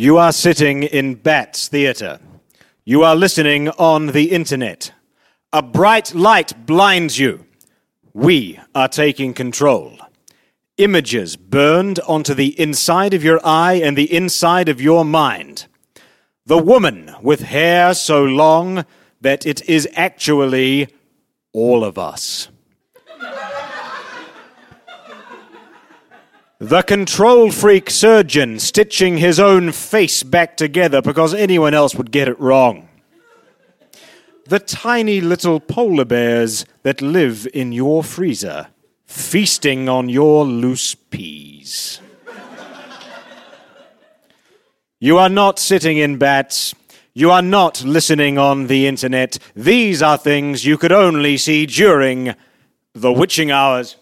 You are sitting in Bats Theatre. You are listening on the internet. A bright light blinds you. We are taking control. Images burned onto the inside of your eye and the inside of your mind. The woman with hair so long that it is actually all of us. The control freak surgeon stitching his own face back together because anyone else would get it wrong. The tiny little polar bears that live in your freezer, feasting on your loose peas. You are not sitting in bats. You are not listening on the internet. These are things you could only see during the witching hours.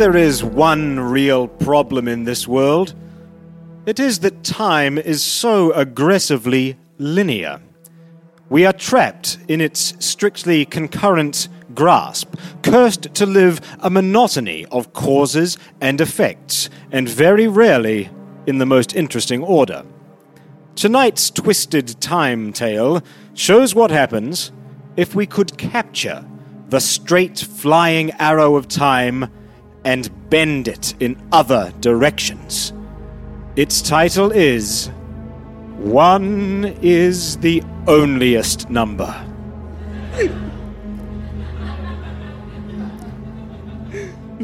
There is one real problem in this world, it is that time is so aggressively linear. We are trapped in its strictly concurrent grasp, cursed to live a monotony of causes and effects, and very rarely in the most interesting order. Tonight's twisted time tale shows what happens if we could capture the straight flying arrow of time and bend it in other directions. Its title is One is the Onlyest Number.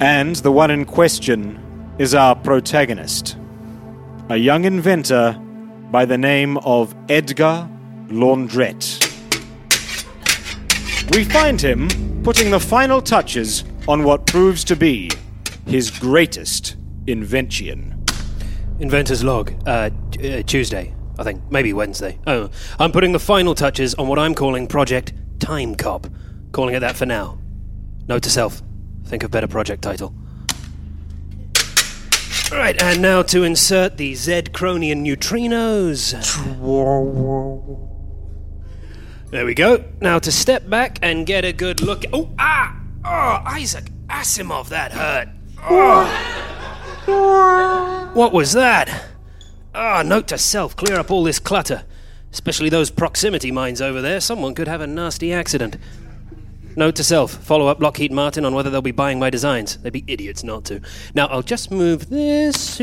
and the one in question is our protagonist, a young inventor by the name of Edgar Laundrette. We find him putting the final touches on what proves to be his greatest invention. Inventor's log. Uh, t- uh, Tuesday, I think. Maybe Wednesday. Oh, I'm putting the final touches on what I'm calling Project Time Cop. Calling it that for now. Note to self. Think of better project title. Right, and now to insert the Z Cronian neutrinos. There we go. Now to step back and get a good look. Oh, ah! Oh, Isaac Asimov, that hurt. Oh. What was that? Ah, note to self, clear up all this clutter. Especially those proximity mines over there. Someone could have a nasty accident. Note to self, follow up Lockheed Martin on whether they'll be buying my designs. They'd be idiots not to. Now, I'll just move this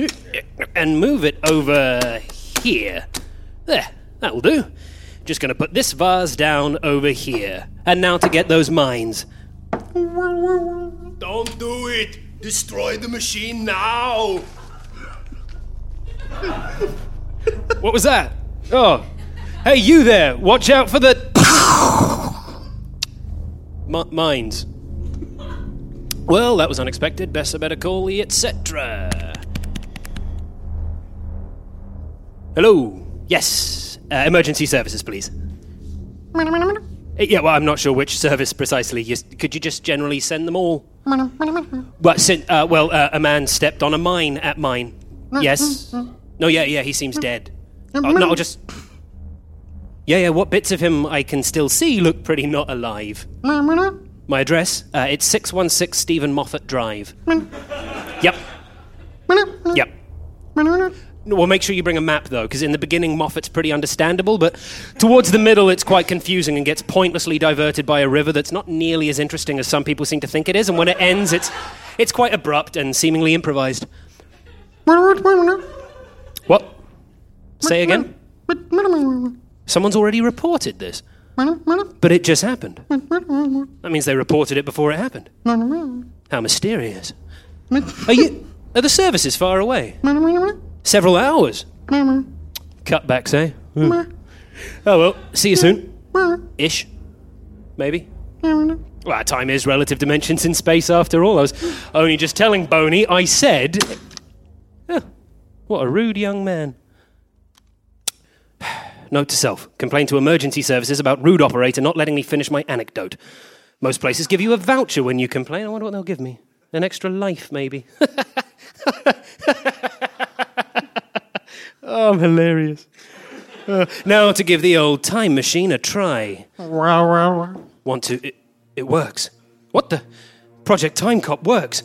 and move it over here. There, that'll do. Just gonna put this vase down over here. And now to get those mines. Don't do it! Destroy the machine now! What was that? Oh. Hey, you there! Watch out for the. M- mines. Well, that was unexpected. Best better call the etc. Hello. Yes. Uh, emergency services, please. Uh, Yeah, well, I'm not sure which service precisely. You, could you just generally send them all? Well, uh, well uh, a man stepped on a mine at mine. Yes. No, yeah, yeah, he seems dead. Oh, no, I'll just. Yeah, yeah, what bits of him I can still see look pretty not alive. My address? Uh, it's 616 Stephen Moffat Drive. Yep. Yep. Well, make sure you bring a map, though, because in the beginning, Moffat's pretty understandable, but towards the middle, it's quite confusing and gets pointlessly diverted by a river that's not nearly as interesting as some people seem to think it is, and when it ends, it's, it's quite abrupt and seemingly improvised. What? Say again? Someone's already reported this. But it just happened. That means they reported it before it happened. How mysterious. Are you. Are the services far away? Several hours. Cutbacks, eh? Hmm. Oh well, see you soon. Ish. Maybe. Well, time is relative dimensions in space after all. I was only just telling Boney, I said. Oh, what a rude young man. Note to self complain to emergency services about rude operator not letting me finish my anecdote. Most places give you a voucher when you complain. I wonder what they'll give me. An extra life, maybe. I'm hilarious. Uh, now to give the old time machine a try. Wow! Want to? It, it works. What the? Project Time Cop works.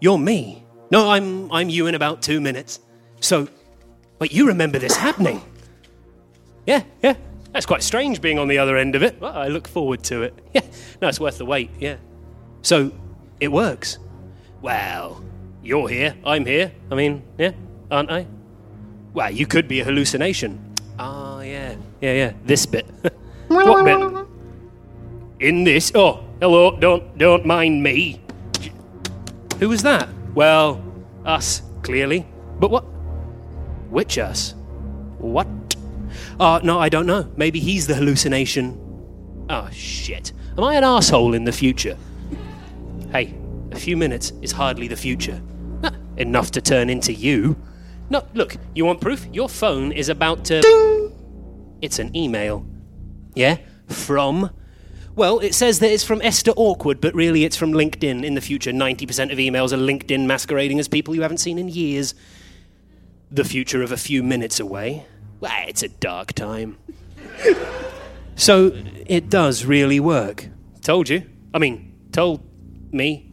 You're me. No, I'm I'm you in about two minutes. So, but you remember this happening? Yeah, yeah. That's quite strange being on the other end of it. Well, I look forward to it. Yeah, no, it's worth the wait. Yeah. So, it works. Well, you're here. I'm here. I mean, yeah, aren't I? Well, you could be a hallucination. Ah, yeah, yeah, yeah. This bit. what bit? In this. Oh, hello. Don't don't mind me. Who was that? Well, us, clearly. But what? Which us? What? Oh, no, I don't know. Maybe he's the hallucination. Oh, shit. Am I an asshole in the future? Hey, a few minutes is hardly the future. Enough to turn into you. No, look, you want proof? Your phone is about to. Ding! It's an email. Yeah? From well, it says that it's from Esther Awkward, but really it's from LinkedIn. In the future, 90% of emails are LinkedIn masquerading as people you haven't seen in years. The future of a few minutes away. Well, it's a dark time. so, it does really work. Told you. I mean, told me.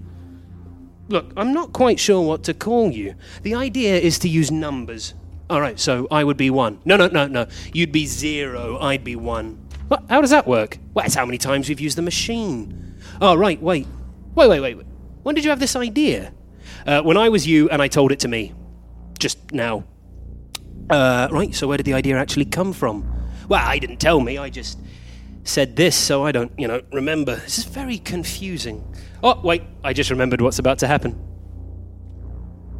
Look, I'm not quite sure what to call you. The idea is to use numbers. All right, so I would be one. No, no, no, no. You'd be zero. I'd be one. What? How does that work? Well, it's how many times we've used the machine. Oh, right, wait. Wait, wait, wait. When did you have this idea? Uh, when I was you and I told it to me. Just now. Uh, right, so where did the idea actually come from? Well, I didn't tell me, I just said this, so I don't, you know, remember. This is very confusing. Oh, wait, I just remembered what's about to happen.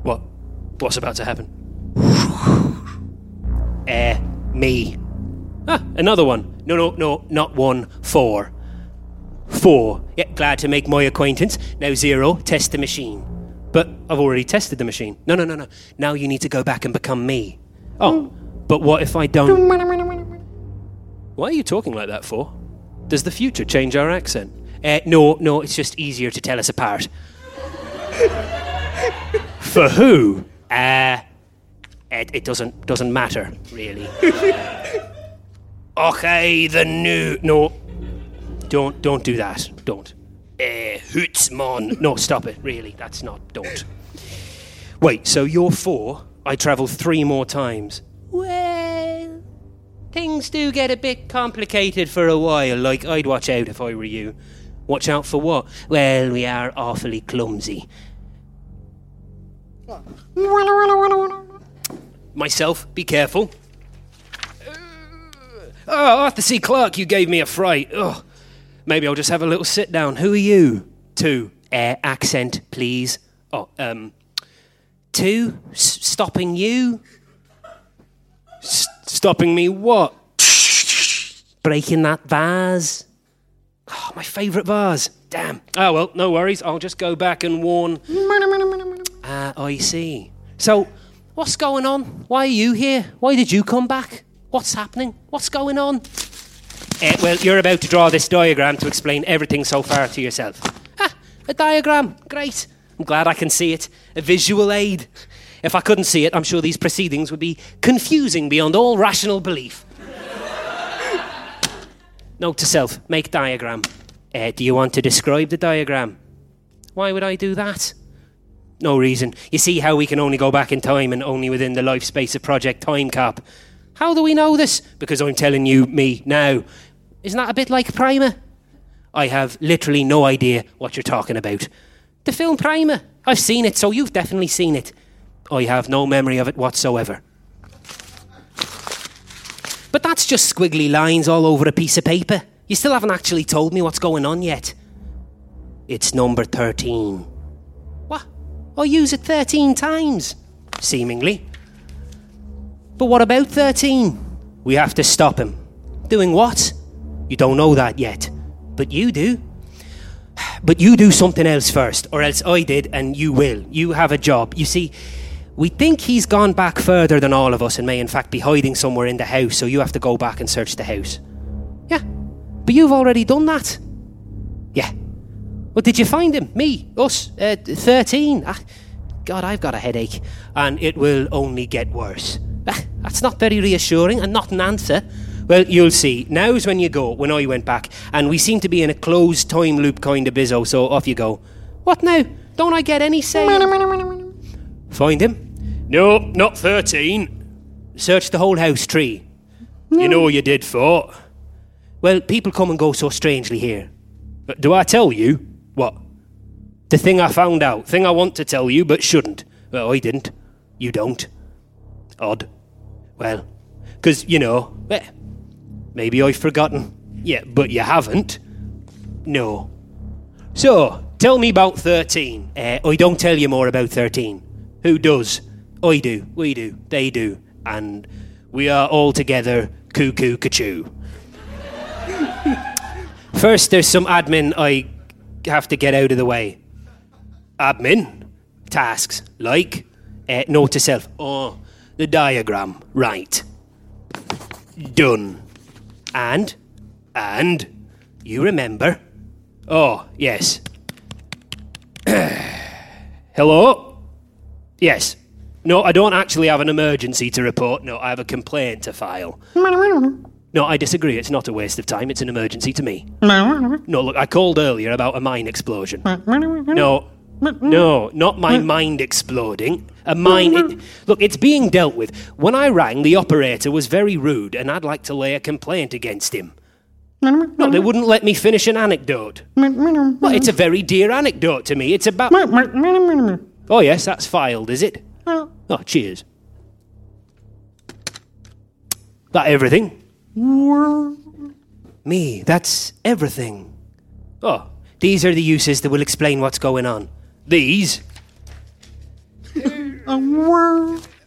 What? What's about to happen? Eh, me. Ah, another one. No, no, no, not one. Four. Four. Yeah, glad to make my acquaintance. Now, zero, test the machine. But I've already tested the machine. No, no, no, no. Now you need to go back and become me. Oh, but what if I don't? Why are you talking like that for? Does the future change our accent? Uh, no, no, it's just easier to tell us apart. for who? Uh, it, it doesn't doesn't matter really. Okay, the new. No. Don't don't do that. Don't. Eh, Hootsmon. No, stop it. Really, that's not. Don't. Wait, so you're four. I travel three more times. Well, things do get a bit complicated for a while. Like, I'd watch out if I were you. Watch out for what? Well, we are awfully clumsy. Myself, be careful. Oh, Arthur C. Clarke, you gave me a fright. Oh, maybe I'll just have a little sit down. Who are you? Two. Air accent, please. Oh, um, two. S- stopping you? S- stopping me what? Breaking that vase? My favourite vase. Damn. Oh, well, no worries. I'll just go back and warn. Ah, uh, I see. So, what's going on? Why are you here? Why did you come back? What's happening? What's going on? Uh, well, you're about to draw this diagram to explain everything so far to yourself. Ah, a diagram. Great. I'm glad I can see it. A visual aid. If I couldn't see it, I'm sure these proceedings would be confusing beyond all rational belief. Note to self make diagram. Uh, do you want to describe the diagram? Why would I do that? No reason. You see how we can only go back in time and only within the life space of Project Time Cop. How do we know this? Because I'm telling you, me, now. Isn't that a bit like Primer? I have literally no idea what you're talking about. The film Primer. I've seen it, so you've definitely seen it. I have no memory of it whatsoever. But that's just squiggly lines all over a piece of paper. You still haven't actually told me what's going on yet. It's number 13. What? I use it 13 times, seemingly. But what about 13? We have to stop him. Doing what? You don't know that yet. But you do. But you do something else first, or else I did, and you will. You have a job. You see, we think he's gone back further than all of us and may, in fact, be hiding somewhere in the house, so you have to go back and search the house. Yeah. But you've already done that. Yeah. Well, did you find him? Me? Us? Uh, 13? Ah, God, I've got a headache. And it will only get worse. Ah, That's not very reassuring and not an answer. Well, you'll see. Now's when you go, when I went back, and we seem to be in a closed time loop kind of bizzo, so off you go. What now? Don't I get any say? Find him. No, not 13. Search the whole house tree. You know you did for. Well, people come and go so strangely here. Do I tell you? What? The thing I found out, thing I want to tell you but shouldn't. Well, I didn't. You don't. Odd. Well, 'cause you know, eh, maybe I've forgotten. Yeah, but you haven't. No. So, tell me about 13. Uh, I don't tell you more about 13. Who does? I do. We do. They do. And we are all together cuckoo cachoo. First, there's some admin I have to get out of the way. Admin? Tasks. Like? Uh, note to self. Oh, the diagram. Right. Done. And? And? You remember? Oh, yes. Hello? Yes. No, I don't actually have an emergency to report. No, I have a complaint to file. No, I disagree. It's not a waste of time. It's an emergency to me. No, look, I called earlier about a mine explosion. No, no, not my mind exploding. A mine. It, look, it's being dealt with. When I rang, the operator was very rude, and I'd like to lay a complaint against him. No, they wouldn't let me finish an anecdote. Well, it's a very dear anecdote to me. It's about. Oh, yes, that's filed, is it? Oh, cheers. That everything? Me, that's everything. Oh, these are the uses that will explain what's going on. These?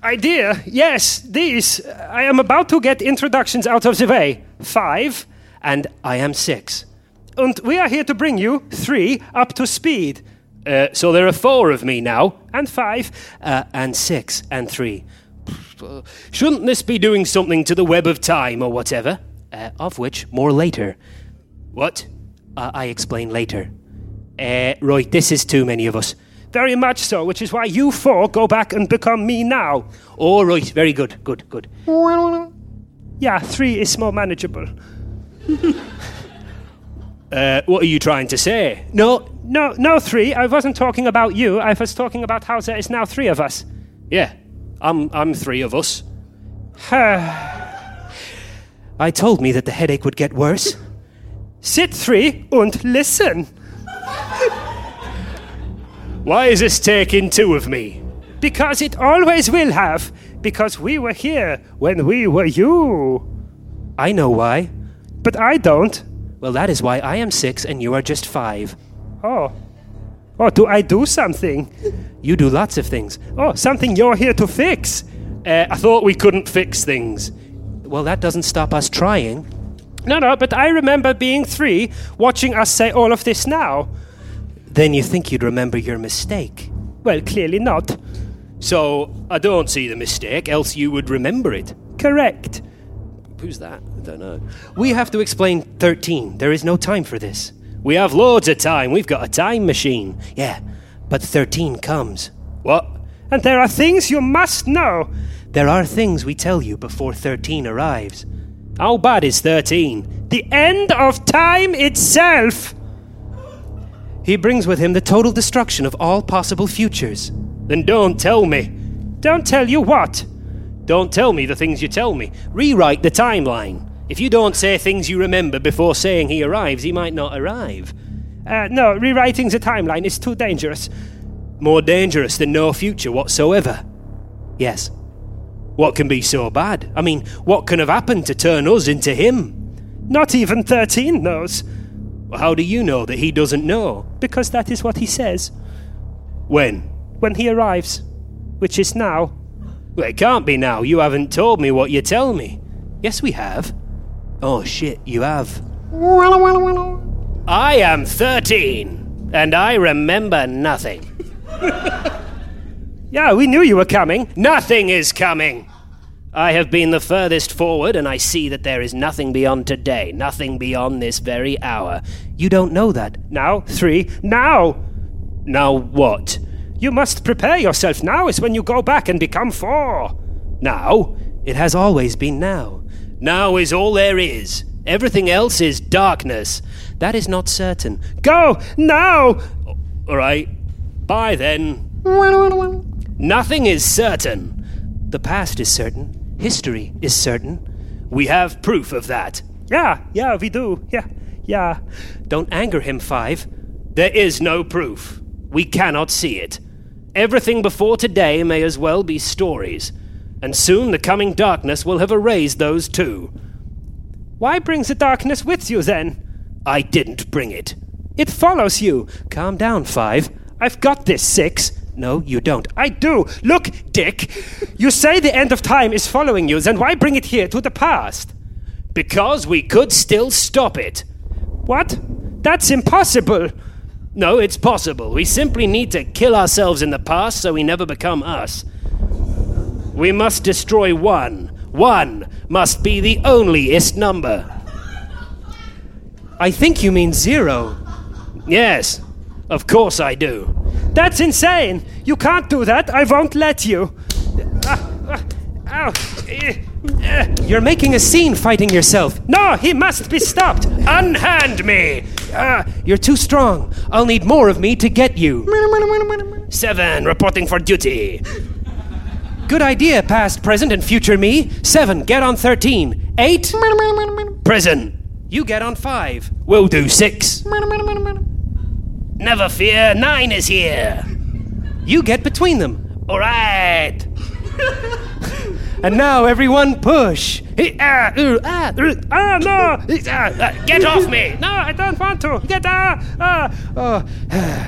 Idea? Yes, these. I am about to get introductions out of the way. Five, And I am six. and we are here to bring you three up to speed. Uh, so there are four of me now, And five, uh, and six, and three. Shouldn't this be doing something to the web of time or whatever? Uh, of which, more later. What? Uh, I explain later. Uh, right, this is too many of us. very much so, which is why you four go back and become me now. All right, very good, good, good. Yeah, three is more manageable. Uh, what are you trying to say? No, no, no, three. I wasn't talking about you. I was talking about how there is now three of us. Yeah, I'm, I'm three of us. I told me that the headache would get worse. sit three and listen. Why is this taking two of me? Because it always will have. Because we were here when we were you. I know why. But I don't. Well, that is why I am six and you are just five. Oh. Oh, do I do something? You do lots of things. Oh, something you're here to fix. Uh, I thought we couldn't fix things. Well, that doesn't stop us trying. No, no, but I remember being three, watching us say all of this now. Then you think you'd remember your mistake. Well, clearly not. So, I don't see the mistake, else you would remember it. Correct. Who's that? I don't know. We have to explain 13. There is no time for this. We have loads of time. We've got a time machine. Yeah, but 13 comes. What? And there are things you must know. There are things we tell you before 13 arrives. How bad is 13? The end of time itself. He brings with him the total destruction of all possible futures. Then don't tell me. Don't tell you what. Don't tell me the things you tell me. Rewrite the timeline. If you don't say things you remember before saying he arrives, he might not arrive. Uh, no, rewriting the timeline is too dangerous. More dangerous than no future whatsoever. Yes. What can be so bad? I mean, what can have happened to turn us into him? Not even 13 knows. How do you know that he doesn't know? Because that is what he says When? when he arrives, which is now. Well, it can't be now. You haven't told me what you tell me. Yes, we have. Oh shit, you have. I am 13, and I remember nothing. Yeah, we knew you were coming. Nothing is coming. I have been the furthest forward, and I see that there is nothing beyond today, nothing beyond this very hour. You don't know that. Now, three, now. Now what? You must prepare yourself. Now is when you go back and become four. Now? It has always been now. Now is all there is. Everything else is darkness. That is not certain. Go now! All right. Bye then. Nothing is certain. The past is certain. History is certain. We have proof of that. Yeah, yeah, we do. Yeah, yeah. Don't anger him, Five. There is no proof. We cannot see it. Everything before today may as well be stories, and soon the coming darkness will have erased those too. Why brings the darkness with you then? I didn't bring it. It follows you. Calm down, Five. I've got this, Six. No, you don't. I do. Look, Dick. You say the end of time is following you, then why bring it here to the past? Because we could still stop it. What? That's impossible. No, it's possible. We simply need to kill ourselves in the past so we never become us. We must destroy one. One must be the onlyest number. I think you mean zero. Yes, of course I do. That's insane. You can't do that. I won't let you. You're making a scene fighting yourself. No, he must be stopped. Unhand me! Ah, You're too strong. I'll need more of me to get you. Seven, reporting for duty. Good idea, past, present, and future me. Seven, get on 13. Eight, prison. You get on five. We'll do six. Never fear, nine is here. You get between them. All right. and now, everyone, push. Ah, ah, ah, no. ah, Get off me. No, I don't want to. Get ah, ah. Oh.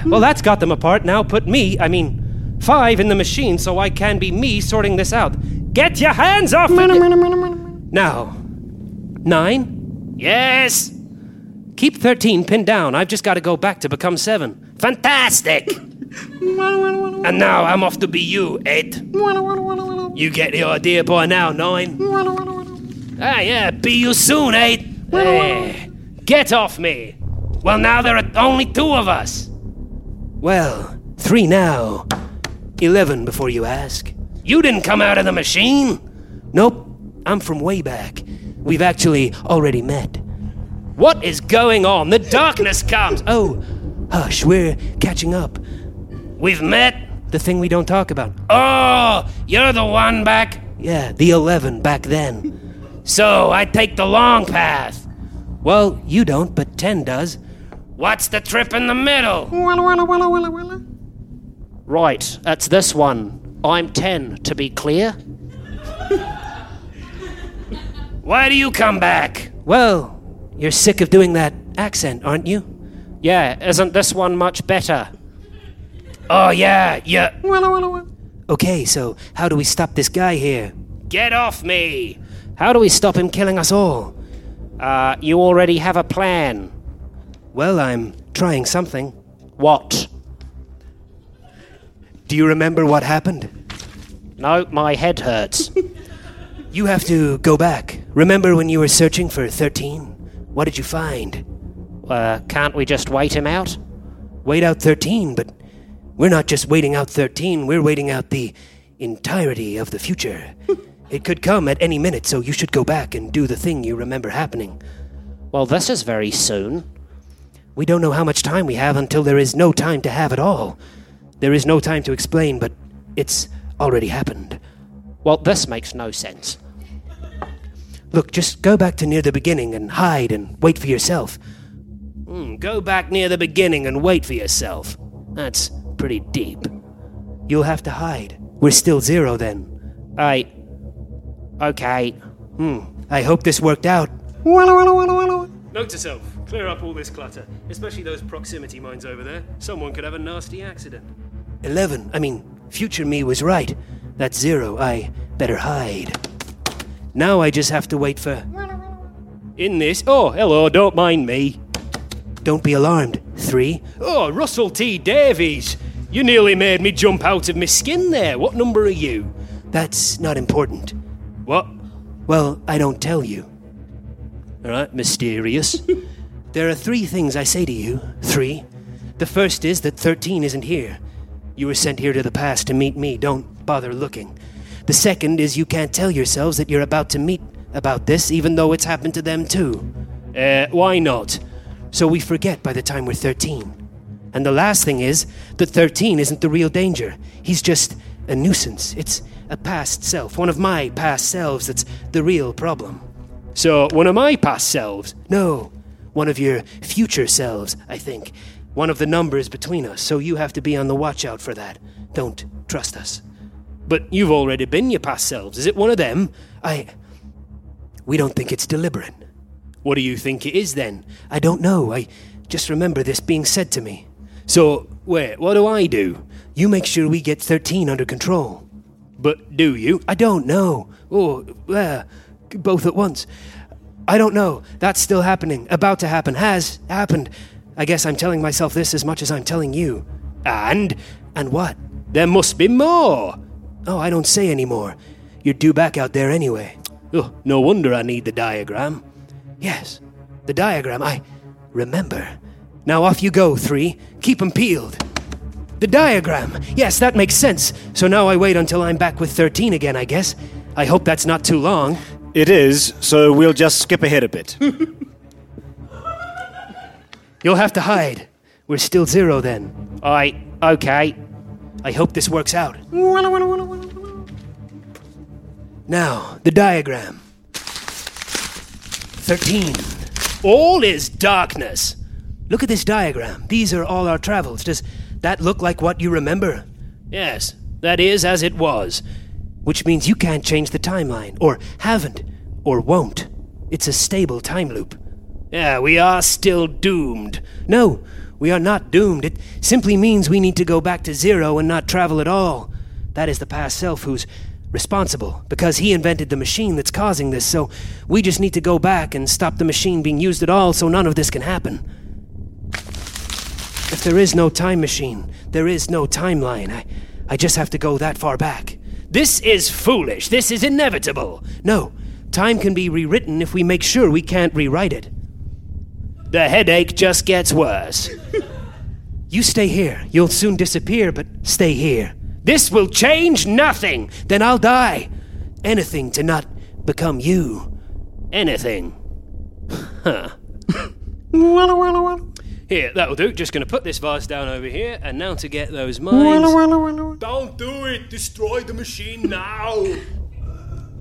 well, that's got them apart. Now put me, I mean, five in the machine so I can be me sorting this out. Get your hands off me. Now, nine? Yes. Keep 13 pinned down. I've just got to go back to become seven. Fantastic. and now I'm off to be you, Ed. You get the idea by now, nine. Ah, yeah, be you soon, Ed. Eh, get off me. Well, now there are only two of us. Well, three now. Eleven before you ask. You didn't come out of the machine. Nope, I'm from way back. We've actually already met. What is going on? The darkness comes. Oh, hush, we're catching up. We've met? The thing we don't talk about. Oh, you're the one back? Yeah, the 11 back then. so I take the long path. Well, you don't, but 10 does. What's the trip in the middle? Right, that's this one. I'm 10, to be clear. Why do you come back? Well, you're sick of doing that accent, aren't you? Yeah, isn't this one much better? Oh, yeah, yeah. Okay, so how do we stop this guy here? Get off me! How do we stop him killing us all? Uh, you already have a plan. Well, I'm trying something. What? Do you remember what happened? No, my head hurts. you have to go back. Remember when you were searching for 13? What did you find? Uh, can't we just wait him out? Wait out 13, but we're not just waiting out 13, we're waiting out the entirety of the future. it could come at any minute, so you should go back and do the thing you remember happening. Well, this is very soon. We don't know how much time we have until there is no time to have at all. There is no time to explain, but it's already happened. Well, this makes no sense. Look, just go back to near the beginning and hide and wait for yourself. Hmm, go back near the beginning and wait for yourself. That's pretty deep. You'll have to hide. We're still zero then. I. Okay. Hmm. I hope this worked out. Note to self clear up all this clutter, especially those proximity mines over there. Someone could have a nasty accident. Eleven. I mean, future me was right. That's zero. I better hide. Now I just have to wait for. In this. Oh, hello, don't mind me. Don't be alarmed. Three. Oh, Russell T. Davies. You nearly made me jump out of my skin there. What number are you? That's not important. What? Well, I don't tell you. All right, mysterious. there are three things I say to you. Three. The first is that 13 isn't here. You were sent here to the past to meet me. Don't bother looking. The second is you can't tell yourselves that you're about to meet about this, even though it's happened to them too. Uh, why not? So we forget by the time we're 13. And the last thing is that 13 isn't the real danger. He's just a nuisance. It's a past self, one of my past selves that's the real problem. So, one of my past selves? No, one of your future selves, I think. One of the numbers between us, so you have to be on the watch out for that. Don't trust us. But you've already been your past selves. Is it one of them? I. We don't think it's deliberate. What do you think it is then? I don't know. I just remember this being said to me. So, wait, what do I do? You make sure we get 13 under control. But do you? I don't know. Oh, uh, both at once. I don't know. That's still happening. About to happen. Has happened. I guess I'm telling myself this as much as I'm telling you. And? And what? There must be more. Oh, I don't say anymore. You're due back out there anyway. Oh, no wonder I need the diagram. Yes, the diagram. I remember. Now off you go, three. Keep 'em peeled. The diagram. Yes, that makes sense. So now I wait until I'm back with 13 again, I guess. I hope that's not too long. It is, so we'll just skip ahead a bit. You'll have to hide. We're still zero then. I. Okay. I hope this works out. Now, the diagram. 13. All is darkness. Look at this diagram. These are all our travels. Does that look like what you remember? Yes, that is as it was. Which means you can't change the timeline, or haven't, or won't. It's a stable time loop. Yeah, we are still doomed. No, we are not doomed. It simply means we need to go back to zero and not travel at all. That is the past self who's responsible, because he invented the machine that's causing this, so we just need to go back and stop the machine being used at all so none of this can happen. If there is no time machine, there is no timeline. I, I just have to go that far back. This is foolish. This is inevitable. No, time can be rewritten if we make sure we can't rewrite it. The headache just gets worse. you stay here. You'll soon disappear, but stay here. This will change nothing. Then I'll die. Anything to not become you. Anything. Huh. Here, that'll do. Just gonna put this vase down over here, and now to get those mines. Don't do it! Destroy the machine now!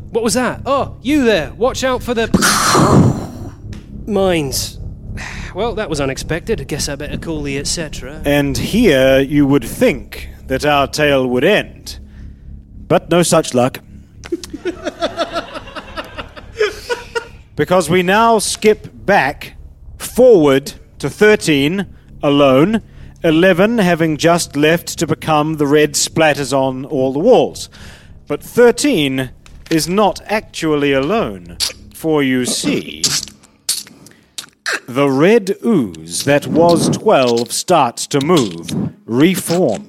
What was that? Oh, you there. Watch out for the. mines. Well, that was unexpected. I guess I better call the etc. and here you would think that our tale would end. But no such luck. because we now skip back forward to 13 alone, 11 having just left to become the red splatters on all the walls. But 13 is not actually alone, for you see. The red ooze that was 12 starts to move, reform.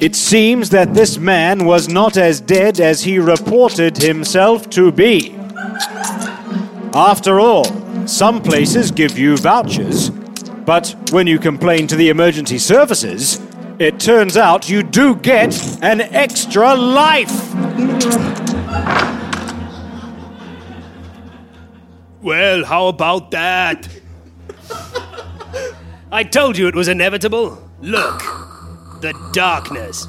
It seems that this man was not as dead as he reported himself to be. After all, some places give you vouchers, but when you complain to the emergency services, it turns out you do get an extra life. Well, how about that? I told you it was inevitable. Look, the darkness.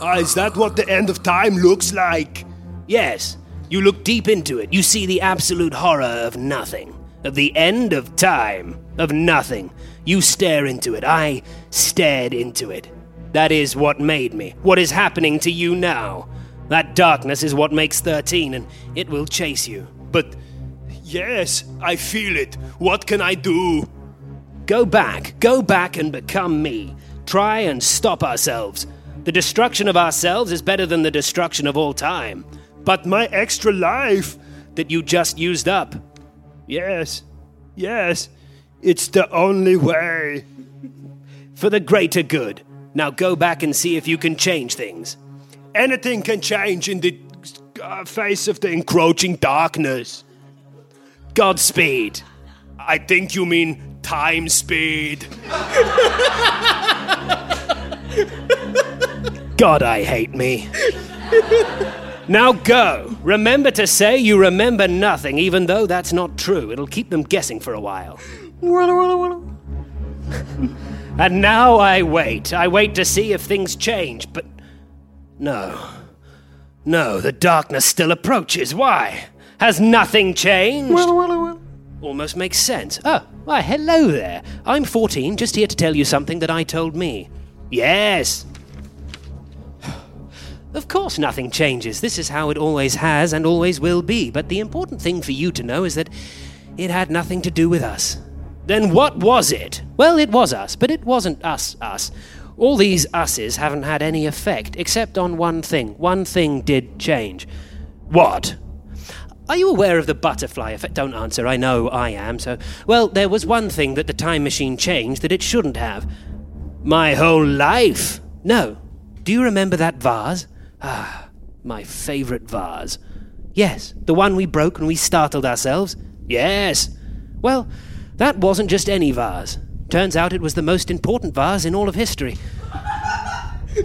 Ah, is that what the end of time looks like? Yes, you look deep into it. You see the absolute horror of nothing, of the end of time, of nothing. You stare into it. I stared into it. That is what made me. What is happening to you now? That darkness is what makes 13, and it will chase you. But yes, I feel it. What can I do? Go back, go back and become me. Try and stop ourselves. The destruction of ourselves is better than the destruction of all time. But my extra life. That you just used up. Yes, yes, it's the only way. For the greater good. Now go back and see if you can change things. Anything can change in the uh, face of the encroaching darkness. Godspeed. I think you mean time speed. God, I hate me. now go. Remember to say you remember nothing, even though that's not true. It'll keep them guessing for a while. and now I wait. I wait to see if things change, but no. No, the darkness still approaches. Why? Has nothing changed? Almost makes sense. Oh, why, hello there. I'm 14, just here to tell you something that I told me. Yes. Of course, nothing changes. This is how it always has and always will be. But the important thing for you to know is that it had nothing to do with us. Then what was it? Well, it was us, but it wasn't us, us. All these us's haven't had any effect, except on one thing. One thing did change. What? Are you aware of the butterfly effect? Don't answer, I know I am, so. Well, there was one thing that the time machine changed that it shouldn't have. My whole life? No. Do you remember that vase? Ah, my favorite vase. Yes, the one we broke when we startled ourselves? Yes. Well, that wasn't just any vase. Turns out it was the most important vase in all of history.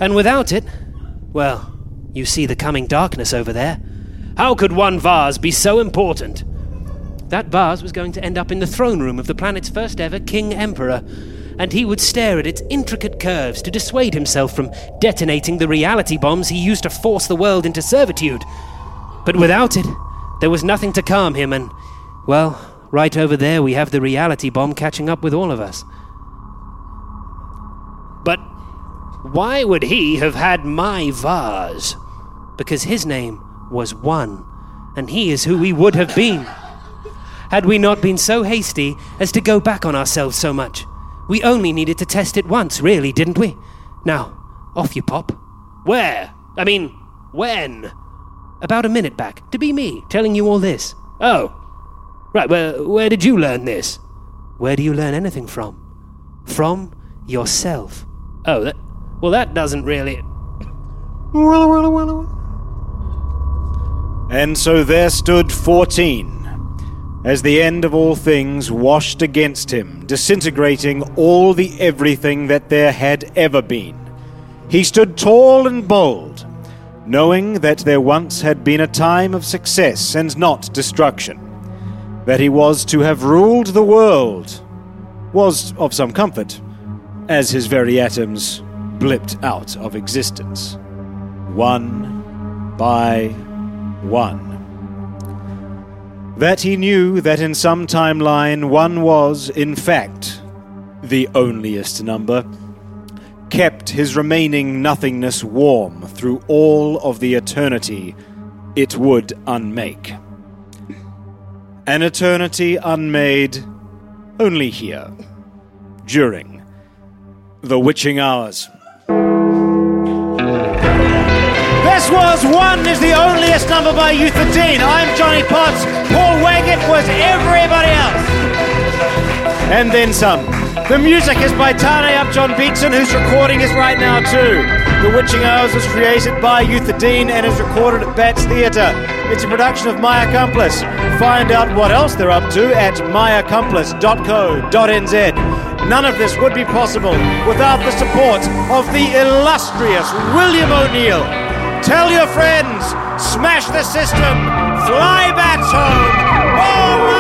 and without it, well, you see the coming darkness over there. How could one vase be so important? That vase was going to end up in the throne room of the planet's first ever King Emperor, and he would stare at its intricate curves to dissuade himself from detonating the reality bombs he used to force the world into servitude. But without it, there was nothing to calm him, and, well, right over there we have the reality bomb catching up with all of us. But why would he have had my vase? Because his name was One, and he is who we would have been. Had we not been so hasty as to go back on ourselves so much. We only needed to test it once, really, didn't we? Now, off you pop. Where? I mean, when? About a minute back, to be me, telling you all this. Oh. Right, well, where did you learn this? Where do you learn anything from? From yourself. Oh, that, well, that doesn't really. And so there stood fourteen, as the end of all things washed against him, disintegrating all the everything that there had ever been. He stood tall and bold, knowing that there once had been a time of success and not destruction, that he was to have ruled the world, was of some comfort, as his very atoms blipped out of existence, one by one. That he knew that in some timeline one was, in fact, the onlyest number, kept his remaining nothingness warm through all of the eternity it would unmake. An eternity unmade only here, during the witching hours. This was One is the Onlyest number by Uther Dean. I'm Jonny Potts. Paul Waggott was everybody else. And then some. The music is by Tane Upjohn Beatson, whose recording is right now too. The Witching Hours was created by Uther Dean and is recorded at Bats Theatre. It's a production of My Accomplice. Find out what else they're up to at myaccomplice.co.nz. None of this would be possible without the support of the illustrious William O'Neil. Tell your friends, Smash the system. Fly bats home. Oh,